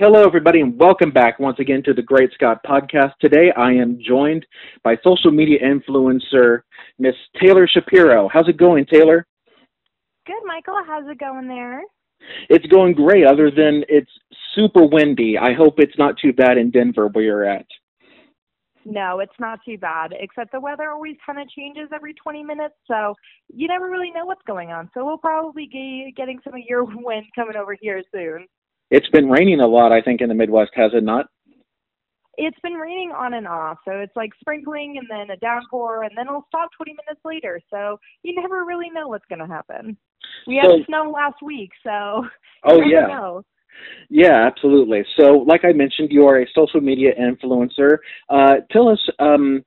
Hello, everybody, and welcome back once again to the Great Scott Podcast. Today, I am joined by social media influencer Miss Taylor Shapiro. How's it going, Taylor? Good, Michael. How's it going there? It's going great, other than it's super windy. I hope it's not too bad in Denver where you're at. No, it's not too bad, except the weather always kind of changes every 20 minutes, so you never really know what's going on. So we'll probably be getting some of your wind coming over here soon. It's been raining a lot, I think, in the Midwest, has it not? It's been raining on and off, so it's like sprinkling and then a downpour, and then it'll stop 20 minutes later. So you never really know what's going to happen. We had So- snow last week, so Oh, yeah. know. Yeah, absolutely. So, like I mentioned, you are a social media influencer. Uh, tell us, um,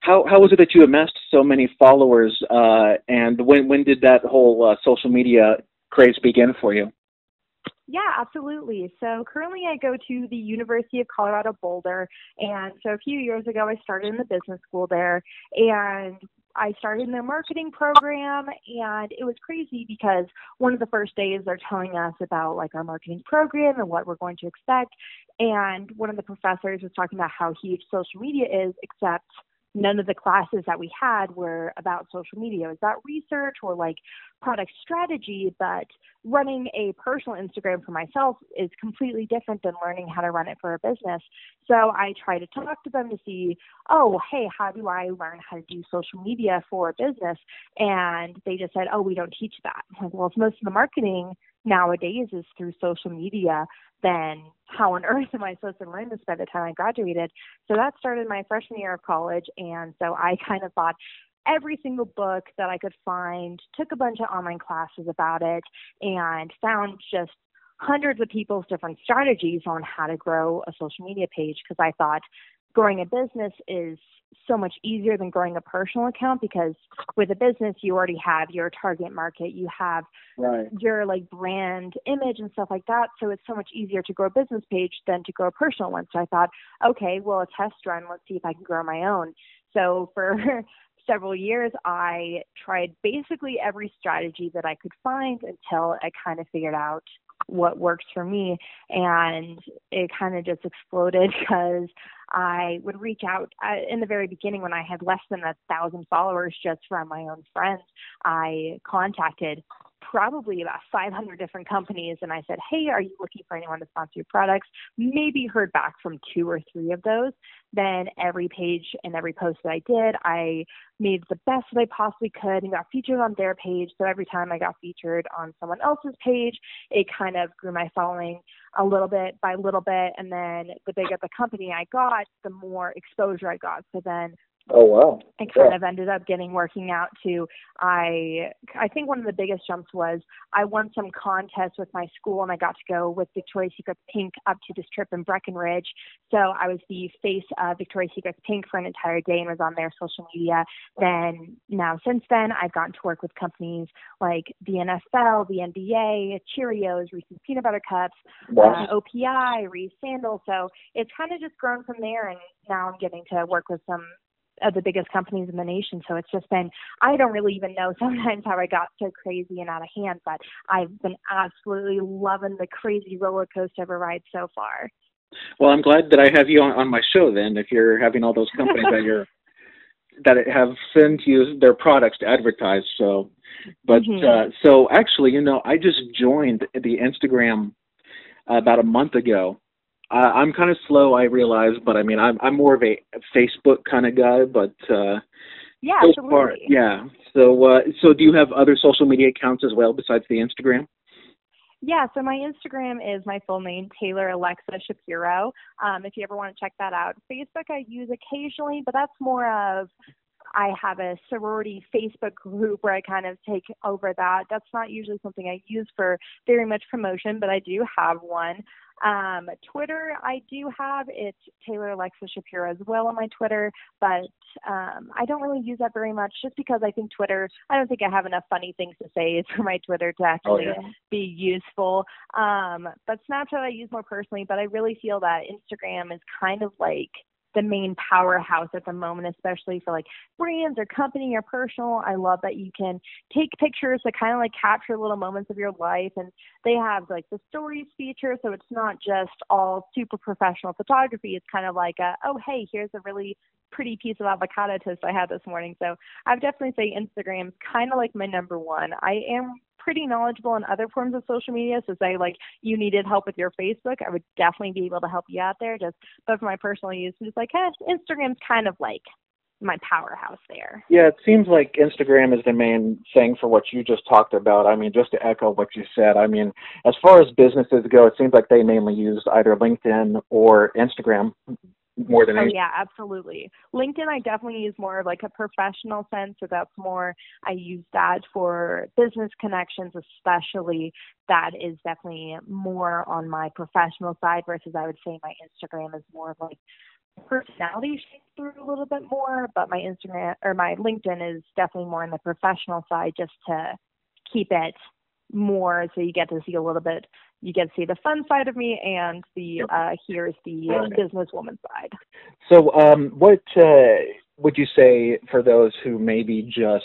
how how was it that you amassed so many followers, uh, and when when did that whole uh, social media craze begin for you? Yeah, absolutely. So currently I go to the University of Colorado Boulder. And so a few years ago, I started in the business school there. And I started in their marketing program. And it was crazy because one of the first days they're telling us about like our marketing program and what we're going to expect. And one of the professors was talking about how huge social media is, except none of the classes that we had were about social media. It was about research or like product strategy, but running a personal Instagram for myself is completely different than learning how to run it for a business. So I try to talk to them to see, oh, hey, how do I learn how to do social media for a business? And they just said, oh, we don't teach that. I'm like, well, if most of the marketing nowadays is through social media, then how on earth am I supposed to learn this by the time I graduated? So that started my freshman year of college. And so I kind of bought every single book that I could find, took a bunch of online classes about it, and found just hundreds of people's different strategies on how to grow a social media page because I thought growing a business is so much easier than growing a personal account because with a business you already have your target market, you have Right. your like brand image and stuff like that. So it's so much easier to grow a business page than to grow a personal one. So I thought, okay, well, a test run, let's see if I can grow my own. So for several years, I tried basically every strategy that I could find until I kind of figured out what works for me. And it kind of just exploded because I would reach out uh, in the very beginning when I had less than a thousand followers just from my own friends. I contacted probably about 500 different companies and I said, Hey, are you looking for anyone to sponsor your products? Maybe heard back from two or three of those. Then every page and every post that I did, I made the best that I possibly could and got featured on their page. So every time I got featured on someone else's page, it kind of grew my following a little bit by little bit. And then the bigger the company I got, the more exposure I got. So then Oh wow. I kind of ended up getting working out too. I I think one of the biggest jumps was I won some contest with my school and I got to go with Victoria's Secret Pink up to this trip in Breckenridge. So I was the face of Victoria's Secret Pink for an entire day and was on their social media. Then now since then I've gotten to work with companies like the NFL, the NBA, Cheerios, Reese's Peanut Butter Cups, uh, OPI, Reef Sandals. So it's kind of just grown from there and now I'm getting to work with some of the biggest companies in the nation. So it's just been, I don't really even know sometimes how I got so crazy and out of hand, but I've been absolutely loving the crazy roller coaster of a ride so far. Well, I'm glad that I have you on, on my show. Then, if you're having all those companies that you're that have sent you their products to advertise, so. But Mhm. uh, so actually, you know, I just joined the Instagram about a month ago. Uh, I'm kind of slow, I realize, but I mean, I'm I'm more of a Facebook kind of guy. But uh, Yeah, so absolutely. yeah. So, uh, so do you have other social media accounts as well besides the Instagram? Yeah, so my Instagram is my full name, Taylor Alexa Shapiro. Um, if you ever want to check that out. Facebook I use occasionally, but that's more of I have a sorority Facebook group where I kind of take over that. That's not usually something I use for very much promotion, but I do have one. Um, Twitter, I do have it's Taylor Alexa Shapiro as well on my Twitter, but um, I don't really use that very much just because I think Twitter, I don't think I have enough funny things to say for my Twitter to actually yeah. be useful. Um, but Snapchat I use more personally, but I really feel that Instagram is kind of like the main powerhouse at the moment, especially for like brands or company or personal. I love that you can take pictures to kind of like capture little moments of your life, and they have like the stories feature, so it's not just all super professional photography. It's kind of like a, oh hey, here's a really pretty piece of avocado toast I had this morning. So I would definitely say Instagram's kind of like my number one. I am pretty knowledgeable in other forms of social media. So say like you needed help with your Facebook, I would definitely be able to help you out there. Just but for my personal use, just like Instagram's kind of like my powerhouse there. Yeah, it seems like Instagram is the main thing for what you just talked about. I mean, just to echo what you said, I mean, as far as businesses go, it seems like they mainly use either LinkedIn or Instagram more than oh, yeah, absolutely. LinkedIn, I definitely use more of like a professional sense. So that's more, I use that for business connections, especially. That is definitely more on my professional side versus I would say my Instagram is more of like personality shapes through a little bit more, but my Instagram or my LinkedIn is definitely more on the professional side just to keep it more so you get to see a little bit you get to see the fun side of me and the uh here's the businesswoman side. So um what uh would you say for those who maybe just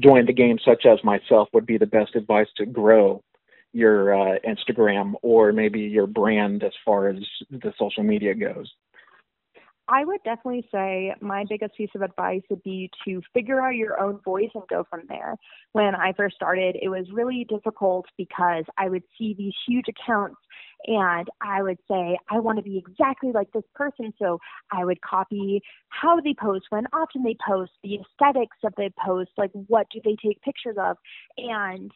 joined the game such as myself would be the best advice to grow your uh, instagram or maybe your brand as far as the social media goes I would definitely say my biggest piece of advice would be to figure out your own voice and go from there. When I first started, it was really difficult because I would see these huge accounts and I would say, I want to be exactly like this person. So I would copy how they post, when often they post, the aesthetics of the post, like what do they take pictures of. And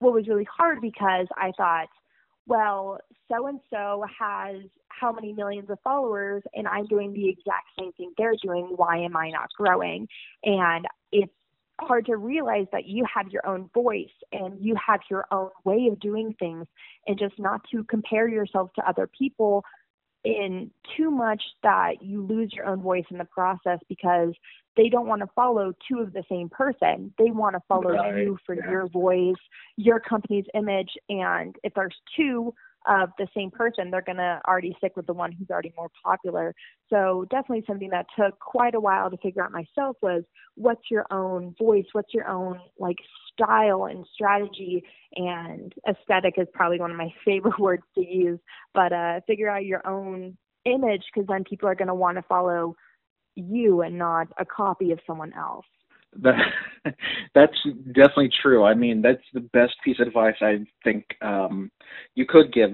what was really hard because I thought, well, so and so has how many millions of followers and I'm doing the exact same thing they're doing. Why am I not growing? And it's hard to realize that you have your own voice and you have your own way of doing things and just not to compare yourself to other people in too much that you lose your own voice in the process because they don't want to follow two of the same person. They want to follow right. you for yeah. your voice, your company's image. And if there's two of the same person, they're going to already stick with the one who's already more popular. So definitely something that took quite a while to figure out myself was what's your own voice? What's your own like style and strategy and aesthetic is probably one of my favorite words to use, but uh, figure out your own image because then people are going to want to follow you and not a copy of someone else. That, that's definitely true. I mean, that's the best piece of advice I think um, you could give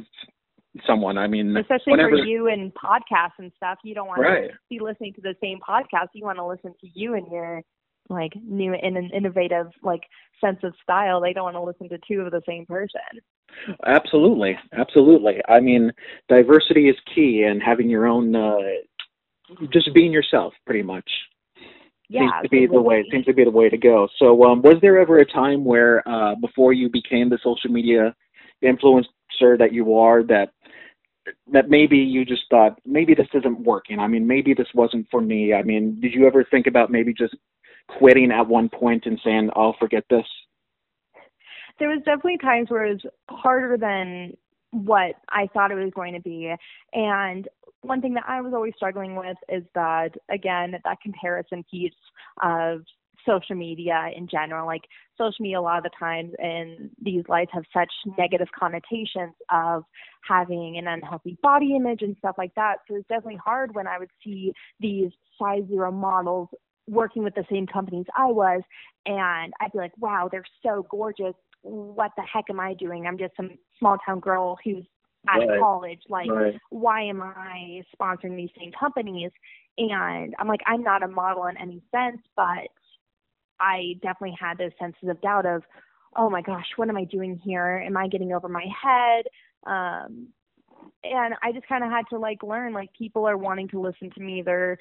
someone. I mean, especially whenever, for you and podcasts and stuff, you don't want right. to be listening to the same podcast. You want to listen to you and your like new and an innovative like sense of style. They don't want to listen to two of the same person. Absolutely, absolutely. I mean, diversity is key, and having your own, uh, just being yourself, pretty much yeah, seems to be the way seems to be the way to go. So, um, was there ever a time where, uh, before you became the social media influencer that you are, that that maybe you just thought maybe this isn't working? I mean, maybe this wasn't for me. I mean, did you ever think about maybe just quitting at one point and saying, "I'll forget this"? There was definitely times where it was harder than what I thought it was going to be, and one thing that I was always struggling with is that again that comparison piece of social media in general. Like social media, a lot of the times in these lights have such negative connotations of having an unhealthy body image and stuff like that. So it's definitely hard when I would see these size zero models working with the same companies I was, and I'd be like, wow, they're so gorgeous. What the heck am I doing? I'm just some small town girl who's out right. of college. Like, right. why am I sponsoring these same companies? And I'm like, I'm not a model in any sense, but I definitely had those senses of doubt of, oh my gosh, what am I doing here? Am I getting over my head? Um, and I just kind of had to like learn like people are wanting to listen to me. There's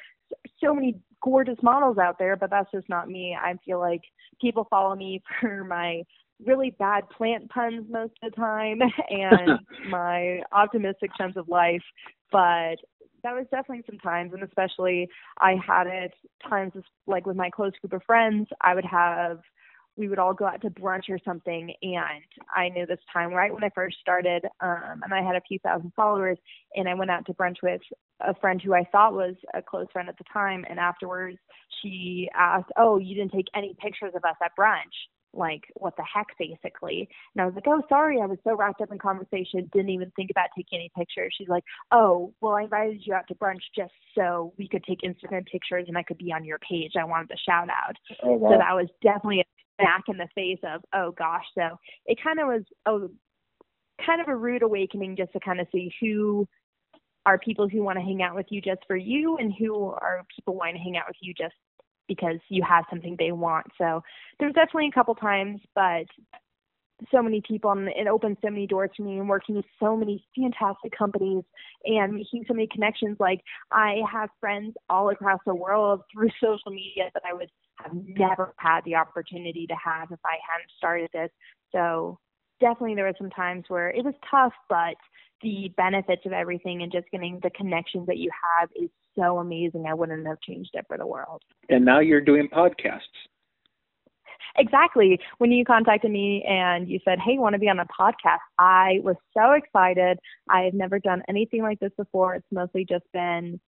so many gorgeous models out there, but that's just not me. I feel like people follow me for my really bad plant puns most of the time and my optimistic sense of life. But that was definitely some times, and especially I had it times like with my close group of friends. I would have we would all go out to brunch or something. And I knew this time right when I first started, um, and I had a few thousand followers, and I went out to brunch with a friend who I thought was a close friend at the time. And afterwards, she asked, "Oh, you didn't take any pictures of us at brunch?" Like what the heck basically. And i was like oh sorry i was so wrapped up in conversation didn't even think about taking any pictures. She's like oh well i invited you out to brunch just so we could take instagram pictures and i could be on your page. I wanted to shout out. Oh, wow. so that was definitely a smack in the face of oh gosh. So it kind of was a kind of a rude awakening just to kind of see who are people who want to hang out with you just for you and who are people wanting to hang out with you just because you have something they want. So there's definitely a couple times, but so many people and it opened so many doors for me and working with so many fantastic companies and making so many connections. Like I have friends all across the world through social media that I would have never had the opportunity to have if I hadn't started this. So definitely there were some times where it was tough, but the benefits of everything and just getting the connections that you have is so amazing. I wouldn't have changed it for the world. And now you're doing podcasts. Exactly. When you contacted me and you said, Hey, you want to be on a podcast? I was so excited. I have never done anything like this before. It's mostly just been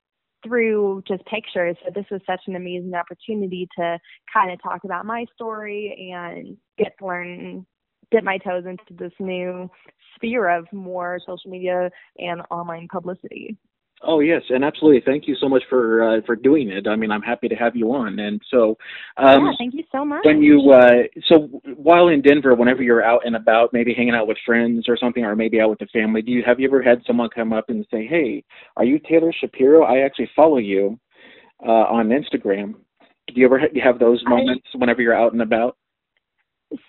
through just pictures. So this was such an amazing opportunity to kind of talk about my story and get to learn dip my toes into this new sphere of more social media and online publicity. Oh yes, and absolutely. Thank you so much for uh, for doing it. I mean, I'm happy to have you on. And so, um, yeah, thank you so much. When you uh, so while in Denver, whenever you're out and about, maybe hanging out with friends or something, or maybe out with the family, do you have you ever had someone come up and say, "Hey, are you Taylor Shapiro? I actually follow you uh, on Instagram." Do you ever have those moments I, whenever you're out and about?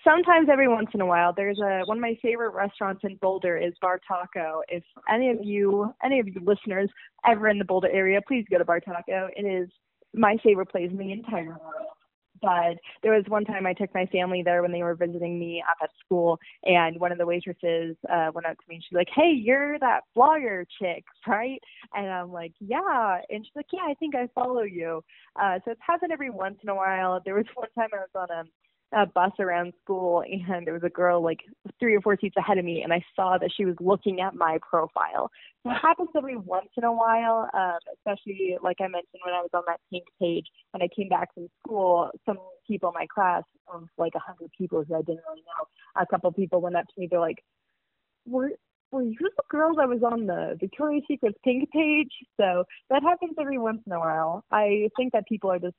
Sometimes every once in a while there's a one of my favorite restaurants in boulder is bar taco if any of you any of you listeners ever in the boulder area please go to bar taco it is my favorite place in the entire world but there was one time I took my family there when they were visiting me up at school, and one of the waitresses uh, went up to me and she's like, "Hey, you're that blogger chick, right?" And I'm like, "Yeah," and she's like, "Yeah, I think I follow you." Uh, so it's happened every once in a while. There was one time I was on a a bus around school and there was a girl like three or four seats ahead of me and I saw that she was looking at my profile. So it happens every once in a while, um, especially like I mentioned when I was on that pink page when I came back from school, some people in my class of like a hundred people who I didn't really know, a couple people went up to me, they're like, Were were you the girl that was on the Victoria's Secret pink page? So that happens every once in a while. I think that people are just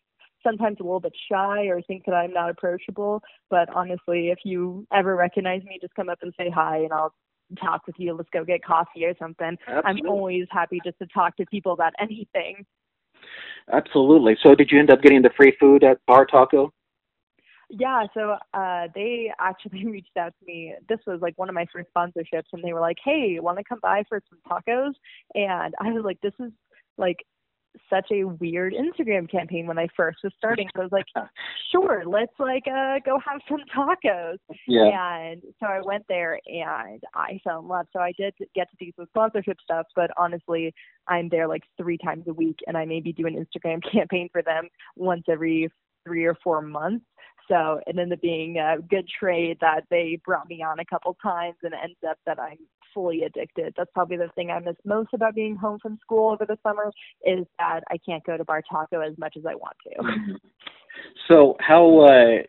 sometimes a little bit shy or think that I'm not approachable. But honestly, if you ever recognize me, just come up and say hi and I'll talk with you. Let's go get coffee or something. Absolutely. I'm always happy just to talk to people about anything. Absolutely. So did you end up getting the free food at Bar Taco? Yeah, so uh they actually reached out to me. This was like one of my first sponsorships and they were like, "Hey, want to come by for some tacos?" And I was like, "This is like such a weird Instagram campaign when I first was starting. So I was like, sure, let's like uh go have some tacos. Yeah. And so I went there and I fell in love. So I did get to do some sponsorship stuff, but honestly, I'm there like three times a week and I maybe do an Instagram campaign for them once every three or four months. So it ended up being a good trade that they brought me on a couple times and it ends up that I'm fully addicted. That's probably the thing I miss most about being home from school over the summer is that I can't go to Bar Taco as much as I want to. Mm-hmm. So how? Uh,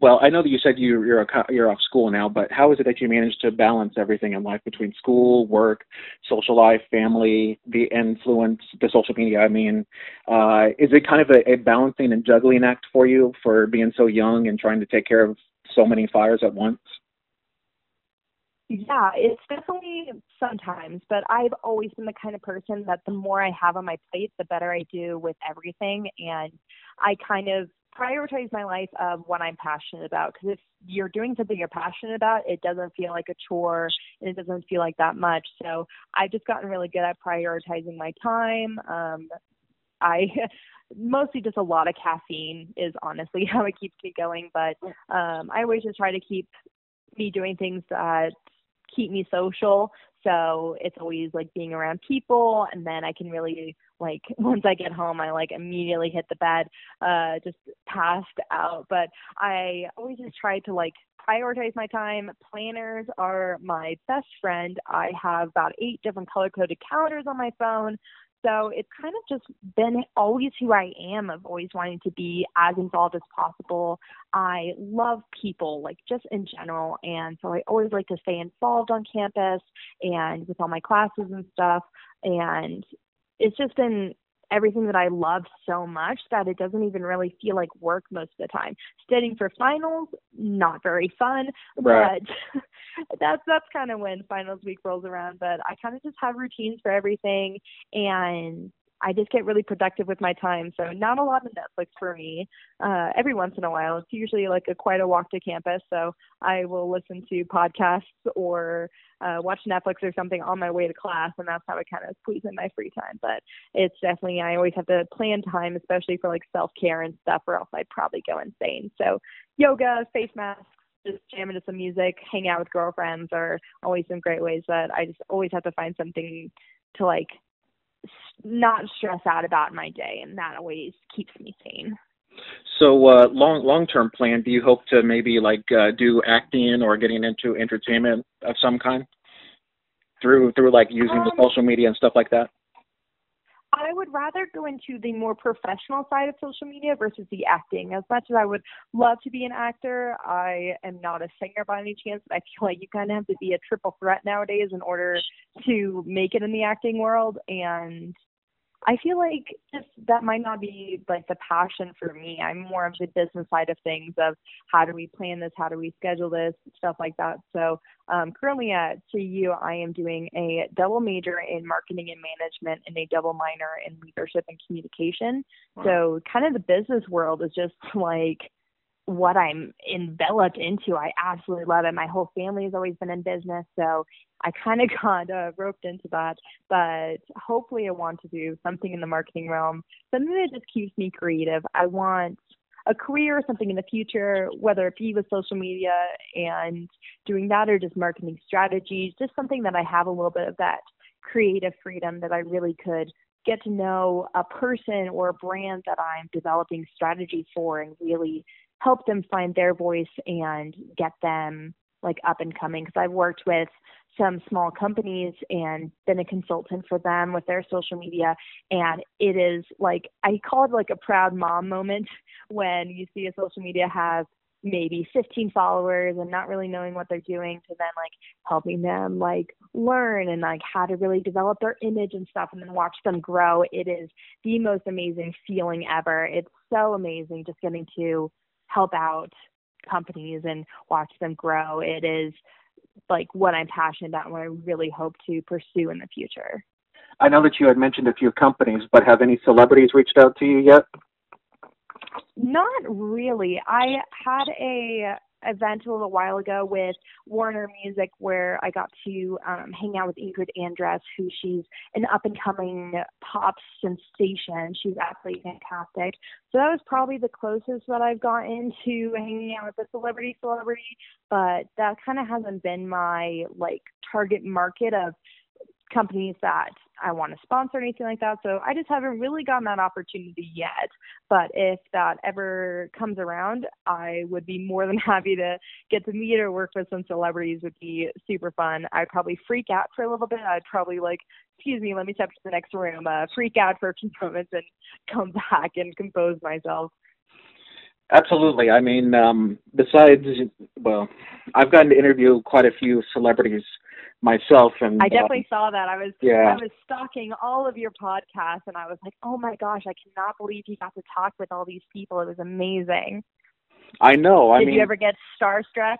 well, I know that you said you, you're a, you're off school now, but how is it that you manage to balance everything in life between school, work, social life, family, the influence, the social media? I mean, uh, is it kind of a, a balancing and juggling act for you for being so young and trying to take care of so many fires at once? Yeah, it's definitely sometimes, but I've always been the kind of person that the more I have on my plate, the better I do with everything. And I kind of prioritize my life of what I'm passionate about. Because if you're doing something you're passionate about, it doesn't feel like a chore and it doesn't feel like that much. So I've just gotten really good at prioritizing my time. Um, I mostly just a lot of caffeine is honestly how it keeps me going. But um, I always just try to keep me doing things that keep me social. So it's always like being around people and then I can really like once I get home I like immediately hit the bed, uh just passed out. But I always just try to like prioritize my time. Planners are my best friend. I have about eight different color coded calendars on my phone. So it's kind of just been always who I am of always wanting to be as involved as possible. I love people, like just in general. And so I always like to stay involved on campus and with all my classes and stuff. And it's just been everything that I love so much that it doesn't even really feel like work most of the time. Studying for finals, not very fun, right. but that's that's kind of when finals week rolls around. But I kind of just have routines for everything, and I just get really productive with my time. So not a lot of Netflix for me. Uh, every once in a while, it's usually like a quite a walk to campus. So I will listen to podcasts or uh, watch Netflix or something on my way to class, and that's how I kind of squeeze in my free time. But it's definitely I always have to plan time, especially for like self care and stuff, or else I'd probably go insane. So yoga, face masks, just jam into some music, hang out with girlfriends are always some great ways that I just always have to find something to like not stress out about my day, and that always keeps me sane. So, uh, long long term plan. Do you hope to maybe like uh, do acting or getting into entertainment of some kind through through like using um, the social media and stuff like that? I would rather go into the more professional side of social media versus the acting. As much as I would love to be an actor, I am not a singer by any chance. But I feel like you kind of have to be a triple threat nowadays in order to make it in the acting world. And I feel like just that might not be like the passion for me. I'm more of the business side of things of how do we plan this, how do we schedule this, stuff like that. So um, currently at CU, I am doing a double major in marketing and management and a double minor in leadership and communication. Wow. So kind of the business world is just like what I'm enveloped into. I absolutely love it. My whole family has always been in business, so I kind of got uh, roped into that. But hopefully, I want to do something in the marketing realm, something that just keeps me creative. I want a career, or something in the future, whether it be with social media and doing that or just marketing strategies, just something that I have a little bit of that creative freedom that I really could get to know a person or a brand that I'm developing strategy for and really help them find their voice and get them like up and coming. Because I've worked with some small companies and been a consultant for them with their social media and it is like I call it like a proud mom moment when you see a social media have maybe 15 followers and not really knowing what they're doing to then like helping them like learn and like how to really develop their image and stuff and then watch them grow. It is the most amazing feeling ever. It's so amazing just getting to help out companies and watch them grow. It is like what I'm passionate about and what I really hope to pursue in the future. I know that you had mentioned a few companies, but have any celebrities reached out to you yet? Not really. I had a event a little while ago with Warner Music where I got to um, hang out with Ingrid Andress, who she's an up and coming pop sensation. She's absolutely fantastic. So that was probably the closest that I've gotten to hanging out with a celebrity celebrity, but that kind of hasn't been my like target market of companies that I want to sponsor anything like that. So I just haven't really gotten that opportunity yet. But if that ever comes around, I would be more than happy to get to meet or work with some celebrities would be super fun. I'd probably freak out for a little bit. I'd probably like, excuse me, let me step to the next room, uh, freak out for a few moments and come back and compose myself. Absolutely. I mean, um, besides, well, I've gotten to interview quite a few celebrities myself and I definitely um, saw that. I was yeah. I was stalking all of your podcasts and I was like, "Oh my gosh, I cannot believe you got to talk with all these people. It was amazing." I know. I Did mean, you ever get starstruck?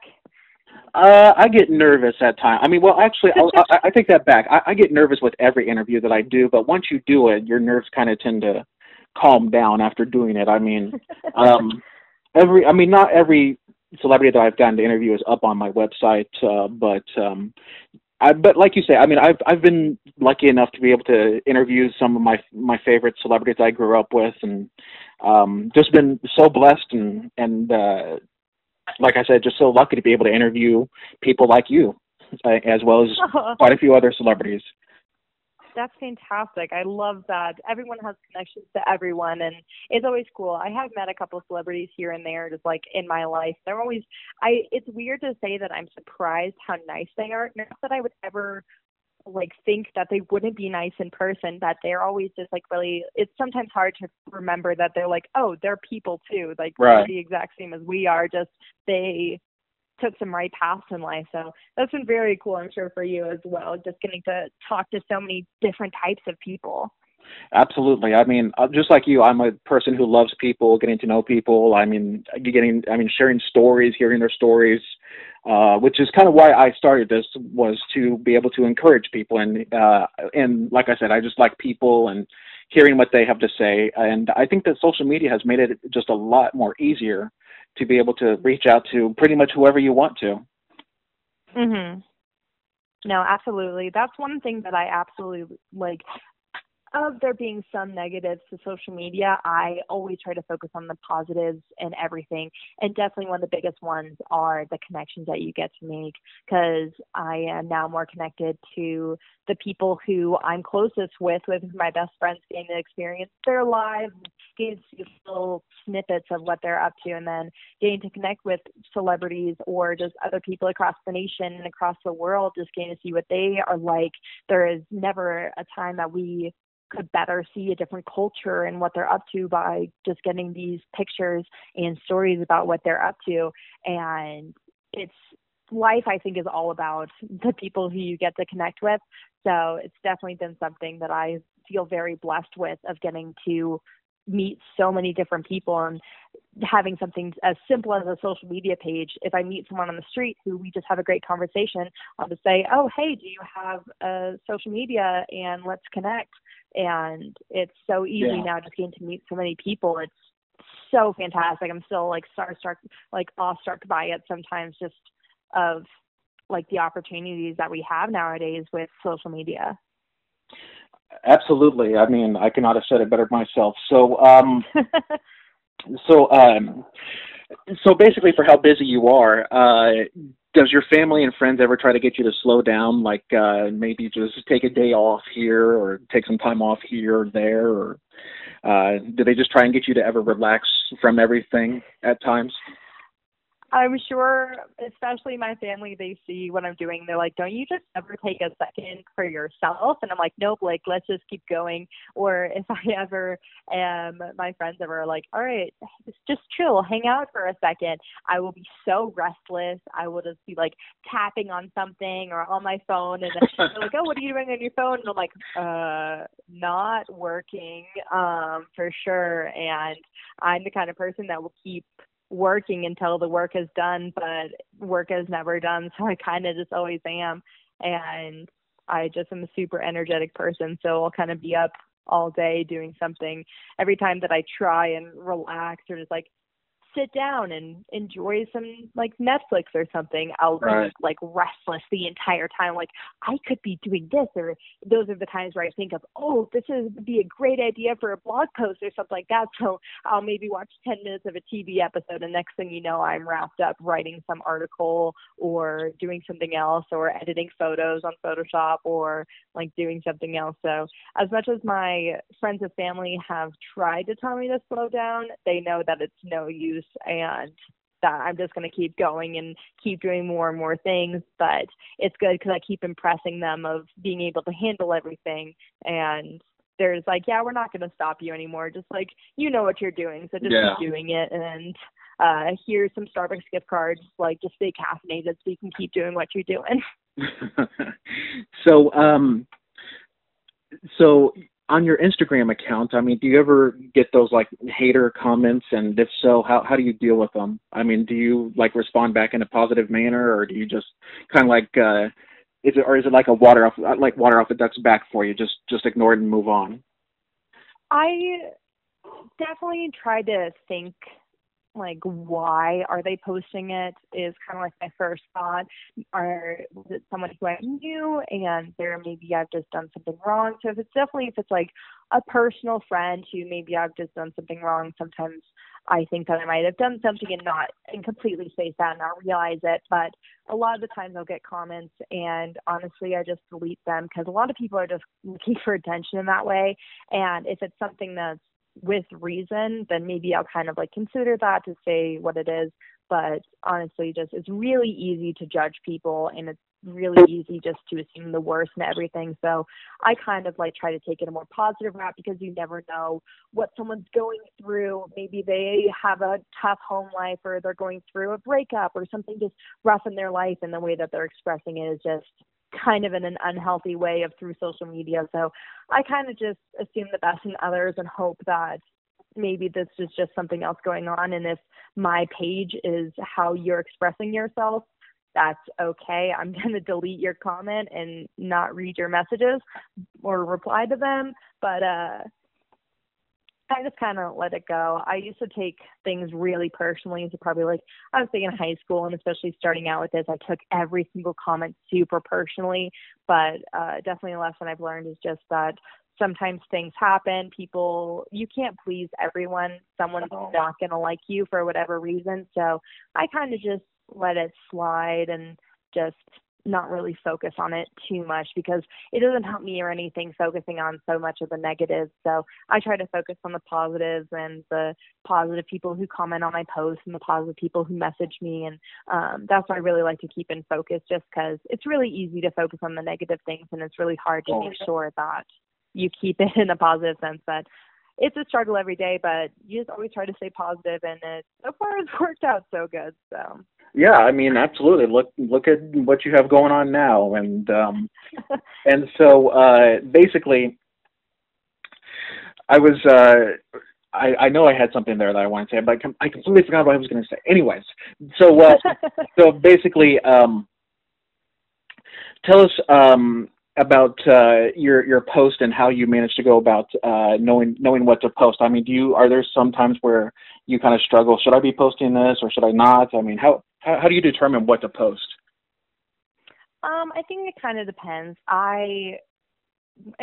Uh, I get nervous at times. I mean, well, actually, I, I take that back. I, I get nervous with every interview that I do, but once you do it, your nerves kind of tend to calm down after doing it. I mean, um, every. I mean, not every celebrity that I've gotten to interview is up on my website, uh, but um, I, but like you say, I mean, I've I've been lucky enough to be able to interview some of my my favorite celebrities I grew up with, and um, just been so blessed and and uh, like I said, just so lucky to be able to interview people like you. uh, as well as quite a few other celebrities. That's fantastic. I love that. Everyone has connections to everyone, and it's always cool. I have met a couple of celebrities here and there, just like in my life. They're always. I. It's weird to say that I'm surprised how nice they are. Not that I would ever like think that they wouldn't be nice in person that they're always just like really it's sometimes hard to remember that they're like oh they're people too like right. they're the exact same as we are just they took some right paths in life so that's been very cool i'm sure for you as well just getting to talk to so many different types of people Absolutely. I mean, uh, just like you, I'm a person who loves people, getting to know people. I mean, getting, I mean, sharing stories, hearing their stories, uh, which is kind of why I started this was to be able to encourage people. And, uh, and like I said, I just like people and hearing what they have to say. And I think that social media has made it just a lot more easier to be able to reach out to pretty much whoever you want to. Mhm. No, absolutely. That's one thing that I absolutely like of there being some negatives to social media, I always try to focus on the positives and everything. And definitely one of the biggest ones are the connections that you get to make because I am now more connected to the people who I'm closest with, with my best friends, getting to experience their lives, getting to little snippets of what they're up to, and then getting to connect with celebrities or just other people across the nation and across the world, just getting to see what they are like. There is never a time that we could better see a different culture and what they're up to by just getting these pictures and stories about what they're up to. And it's life, I think, is all about the people who you get to connect with. So it's definitely been something that I feel very blessed with of getting to meet so many different people and having something as simple as a social media page. If I meet someone on the street who we just have a great conversation, I'll just say, "Oh, hey, do you have a social media and let's connect." And it's so easy yeah. now just getting to meet so many people. It's so fantastic. I'm still like starstruck, like awestruck by it sometimes, just of like the opportunities that we have nowadays with social media. Absolutely. I mean, I cannot have said it better myself. So, um, so, um, so basically, for how busy you are, uh, does your family and friends ever try to get you to slow down, like uh, maybe just take a day off here, or take some time off here or there, or uh, do they just try and get you to ever relax from everything at times? I'm sure, especially my family, they see what I'm doing. They're like, "Don't you just ever take a second for yourself?" And I'm like, "Nope. Like, let's just keep going." Or if I ever am, my friends ever are like, "All right, just chill, hang out for a second. I will be so restless. I will just be like tapping on something or on my phone, and they're like, "Oh, what are you doing on your phone?" And I'm like, "Uh, not working, um, for sure." And I'm the kind of person that will keep working until the work is done, but work is never done. So I kind of just always am. And I just am a super energetic person. So I'll kind of be up all day doing something. Every time that I try and relax or just like sit down and enjoy some like Netflix or something, I'll right. be like restless the entire time. Like I could be doing this, or those are the times where I think of, oh, this is would be a great idea for a blog post or something like that. So I'll maybe watch 10 minutes of a TV episode, and next thing you know, I'm wrapped up writing some article or doing something else or editing photos on Photoshop or like doing something else. So as much as my friends and family have tried to tell me to slow down, they know that it's no use and that I'm just going to keep going and keep doing more and more things. But it's good because I keep impressing them of being able to handle everything. And there's like, yeah, we're not going to stop you anymore. Just like, you know what you're doing. So just yeah. keep doing it. And uh, here's some Starbucks gift cards. Like, just stay caffeinated so you can keep doing what you're doing. so, um, so on your Instagram account, I mean, do you ever get those like hater comments? And if so, how how do you deal with them? I mean, do you like respond back in a positive manner, or do you just kind of like uh, is it or is it like a water off like water off the duck's back for you? Just just ignore it and move on. I definitely try to think like why are they posting it is kind of like my first thought are was it someone who i knew and there maybe i've just done something wrong so if it's definitely if it's like a personal friend who maybe i've just done something wrong sometimes I think that I might have done something and not and completely space out and not realize it. But a lot of the times I'll get comments and honestly I just delete them because a lot of people are just looking for attention in that way. And if it's something that's with reason, then maybe I'll kind of like consider that to say what it is. But honestly, just it's really easy to judge people and it's really easy just to assume the worst and everything. So I kind of like try to take it a more positive route because you never know what someone's going through. Maybe they have a tough home life or they're going through a breakup or something just rough in their life and the way that they're expressing it is just kind of in an unhealthy way of through social media. So I kind of just assume the best in others and hope that maybe this is just something else going on and if my page is how you're expressing yourself that's okay. I'm going to delete your comment and not read your messages or reply to them. But uh, I just kind of let it go. I used to take things really personally. So probably like I was thinking high school and especially starting out with this, I took every single comment super personally. But uh, definitely a lesson I've learned is just that sometimes things happen. People, you can't please everyone. Someone's not going to like you for whatever reason. So I kind of just let it slide and just not really focus on it too much because it doesn't help me or anything focusing on so much of the negatives. So I try to focus on the positives and the positive people who comment on my posts and the positive people who message me. And um, that's what I really like to keep in focus just because it's really easy to focus on the negative things and it's really hard to make sure that you keep it in a positive sense that it's a struggle every day, but you just always try to stay positive and it so far has worked out so good. So yeah, I mean, absolutely. Look, look at what you have going on now, and um, and so uh, basically, I was. Uh, I, I know I had something there that I wanted to say, but I completely forgot what I was going to say. Anyways, so uh, so basically, um, tell us um, about uh, your your post and how you managed to go about uh, knowing knowing what to post. I mean, do you are there some times where you kind of struggle? Should I be posting this or should I not? I mean, how how, how do you determine what to post? Um, I think it kind of depends. I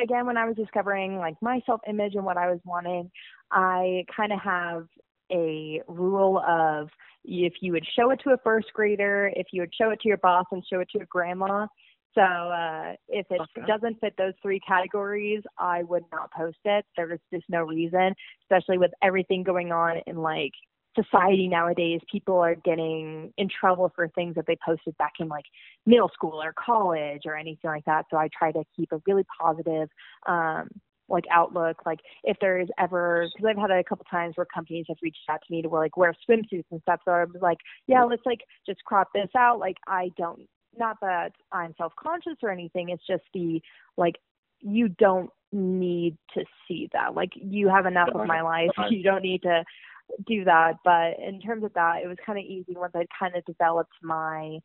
again when I was discovering like my self image and what I was wanting, I kind of have a rule of if you would show it to a first grader, if you would show it to your boss and show it to your grandma. So uh, if it okay. doesn't fit those three categories, I would not post it. There's just no reason, especially with everything going on in like society nowadays, people are getting in trouble for things that they posted back in like middle school or college or anything like that. So I try to keep a really positive, um, like outlook. Like if there's ever, because I've had a couple times where companies have reached out to me to wear like wear swimsuits and stuff. So I was like, yeah, let's like just crop this out. Like I don't, not that I'm self conscious or anything. It's just the like you don't need to see that. Like you have enough of my life. You don't need to do that. But in terms of that, it was kind of easy once I kind of developed my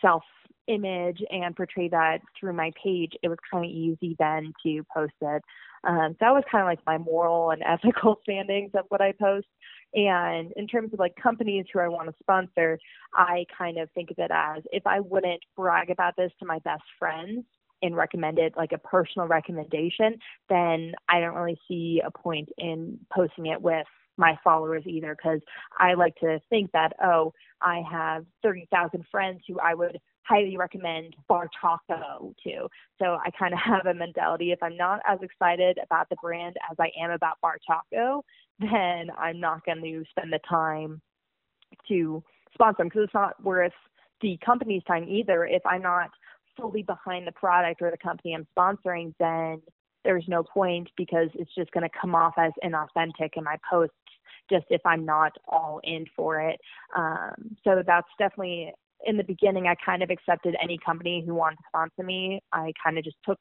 self image and portray that through my page. It was kind of easy then to post it. Um, so that was kind of like my moral and ethical standings of what I post. And in terms of like companies who I want to sponsor, I kind of think of it as if I wouldn't brag about this to my best friends, and recommend it like a personal recommendation, then I don't really see a point in posting it with my followers either because I like to think that, oh, I have 30,000 friends who I would highly recommend Bar Taco to. So I kind of have a mentality if I'm not as excited about the brand as I am about Bar Taco, then I'm not going to spend the time to sponsor them because it's not worth the company's time either. If I'm not fully behind the product or the company I'm sponsoring, then there's no point because it's just going to come off as inauthentic in my posts just if I'm not all in for it. Um, so that's definitely in the beginning, I kind of accepted any company who wanted to sponsor me. I kind of just took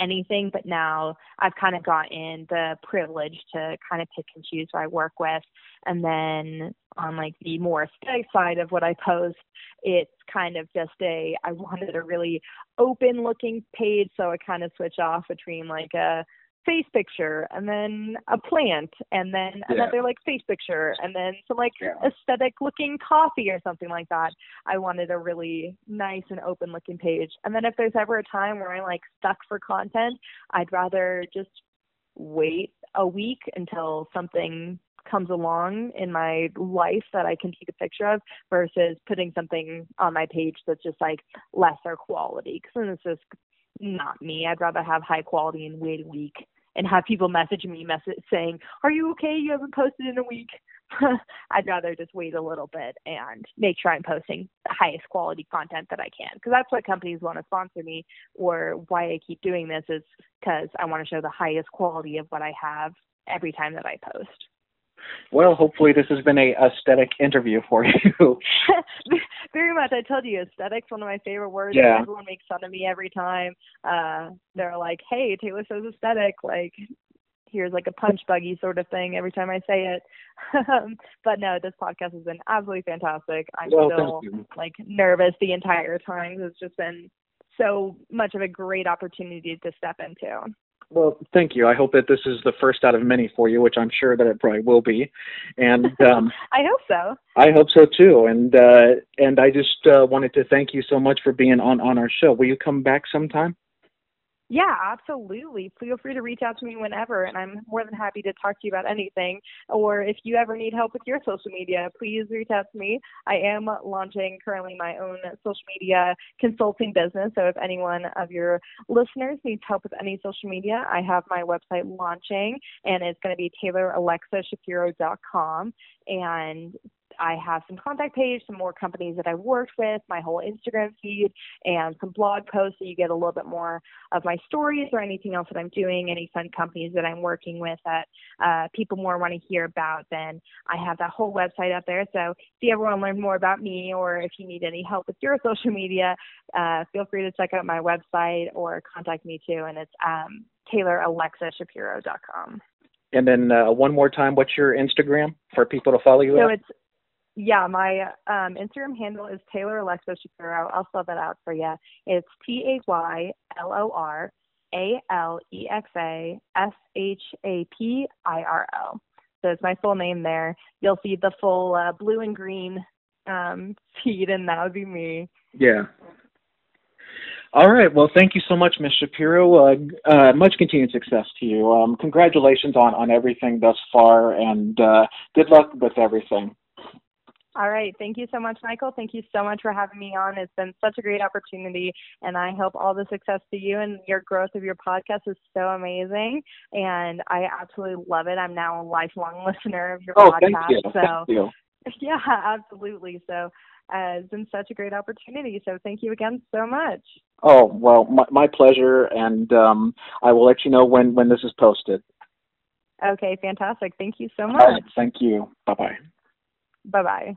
anything, but now I've kind of gotten the privilege to kind of pick and choose who I work with. And then on like the more aesthetic side of what I post, it's kind of just a I wanted a really open looking page, so I kind of switch off between like a face picture and then a plant and then yeah. another like face picture and then some like yeah. aesthetic looking coffee or something like that. I wanted a really nice and open looking page. And then if there's ever a time where I'm like stuck for content, I'd rather just wait a week until something comes along in my life that I can take a picture of versus putting something on my page that's just like lesser quality because then it's just not me. I'd rather have high quality and wait a week and have people message me message saying, "Are you okay? You haven't posted in a week." I'd rather just wait a little bit and make sure I'm posting the highest quality content that I can because that's what companies want to sponsor me or why I keep doing this is because I want to show the highest quality of what I have every time that I post. Well, hopefully this has been a aesthetic interview for you. Very much. I told you, aesthetic's one of my favorite words. Yeah. Everyone makes fun of me every time. Uh, they're like, "Hey, Taylor says aesthetic." Like, here's like a punch buggy sort of thing every time I say it. Um, but no, this podcast has been absolutely fantastic. I'm well, still like nervous the entire time. It's just been so much of a great opportunity to step into. Well, thank you. I hope that this is the first out of many for you, which I'm sure that it probably will be. And um, I hope so. I hope so too. And uh, and I just uh, wanted to thank you so much for being on on our show. Will you come back sometime? Yeah, absolutely. Feel free to reach out to me whenever, and I'm more than happy to talk to you about anything. Or if you ever need help with your social media, please reach out to me. I am launching currently my own social media consulting business. So if anyone of your listeners needs help with any social media, I have my website launching, and it's going to be tayloralexashapiro.com. And I have some contact page, some more companies that I've worked with, my whole Instagram feed, and some blog posts so you get a little bit more of my stories or anything else that I'm doing, any fun companies that I'm working with that uh, people more want to hear about, then I have that whole website up there. So if you ever want to learn more about me or if you need any help with your social media, uh, feel free to check out my website or contact me too. And it's um, TaylorAlexaShapiro.com. And then uh, one more time, what's your Instagram for people to follow you? So at? it's yeah, my um, Instagram handle is Taylor Alexa Shapiro. I'll spell that out for you. It's T A Y L O R A L E X A S H A P I R O. So it's my full name there. You'll see the full uh, blue and green um, feed, and that would be me. Yeah. All right. Well, thank you so much, Ms. Shapiro. Uh, uh, much continued success to you. Um, congratulations on, on everything thus far, and uh, good luck with everything. All right. Thank you so much, Michael. Thank you so much for having me on. It's been such a great opportunity, and I hope all the success to you and your growth of your podcast is so amazing. And I absolutely love it. I'm now a lifelong listener of your oh, podcast. Thank you. So, thank you. yeah, absolutely. So, uh, it's been such a great opportunity. So, thank you again so much. Oh well, my, my pleasure, and um, I will let you know when when this is posted. Okay, fantastic. Thank you so much. thank you. Bye bye. Bye bye.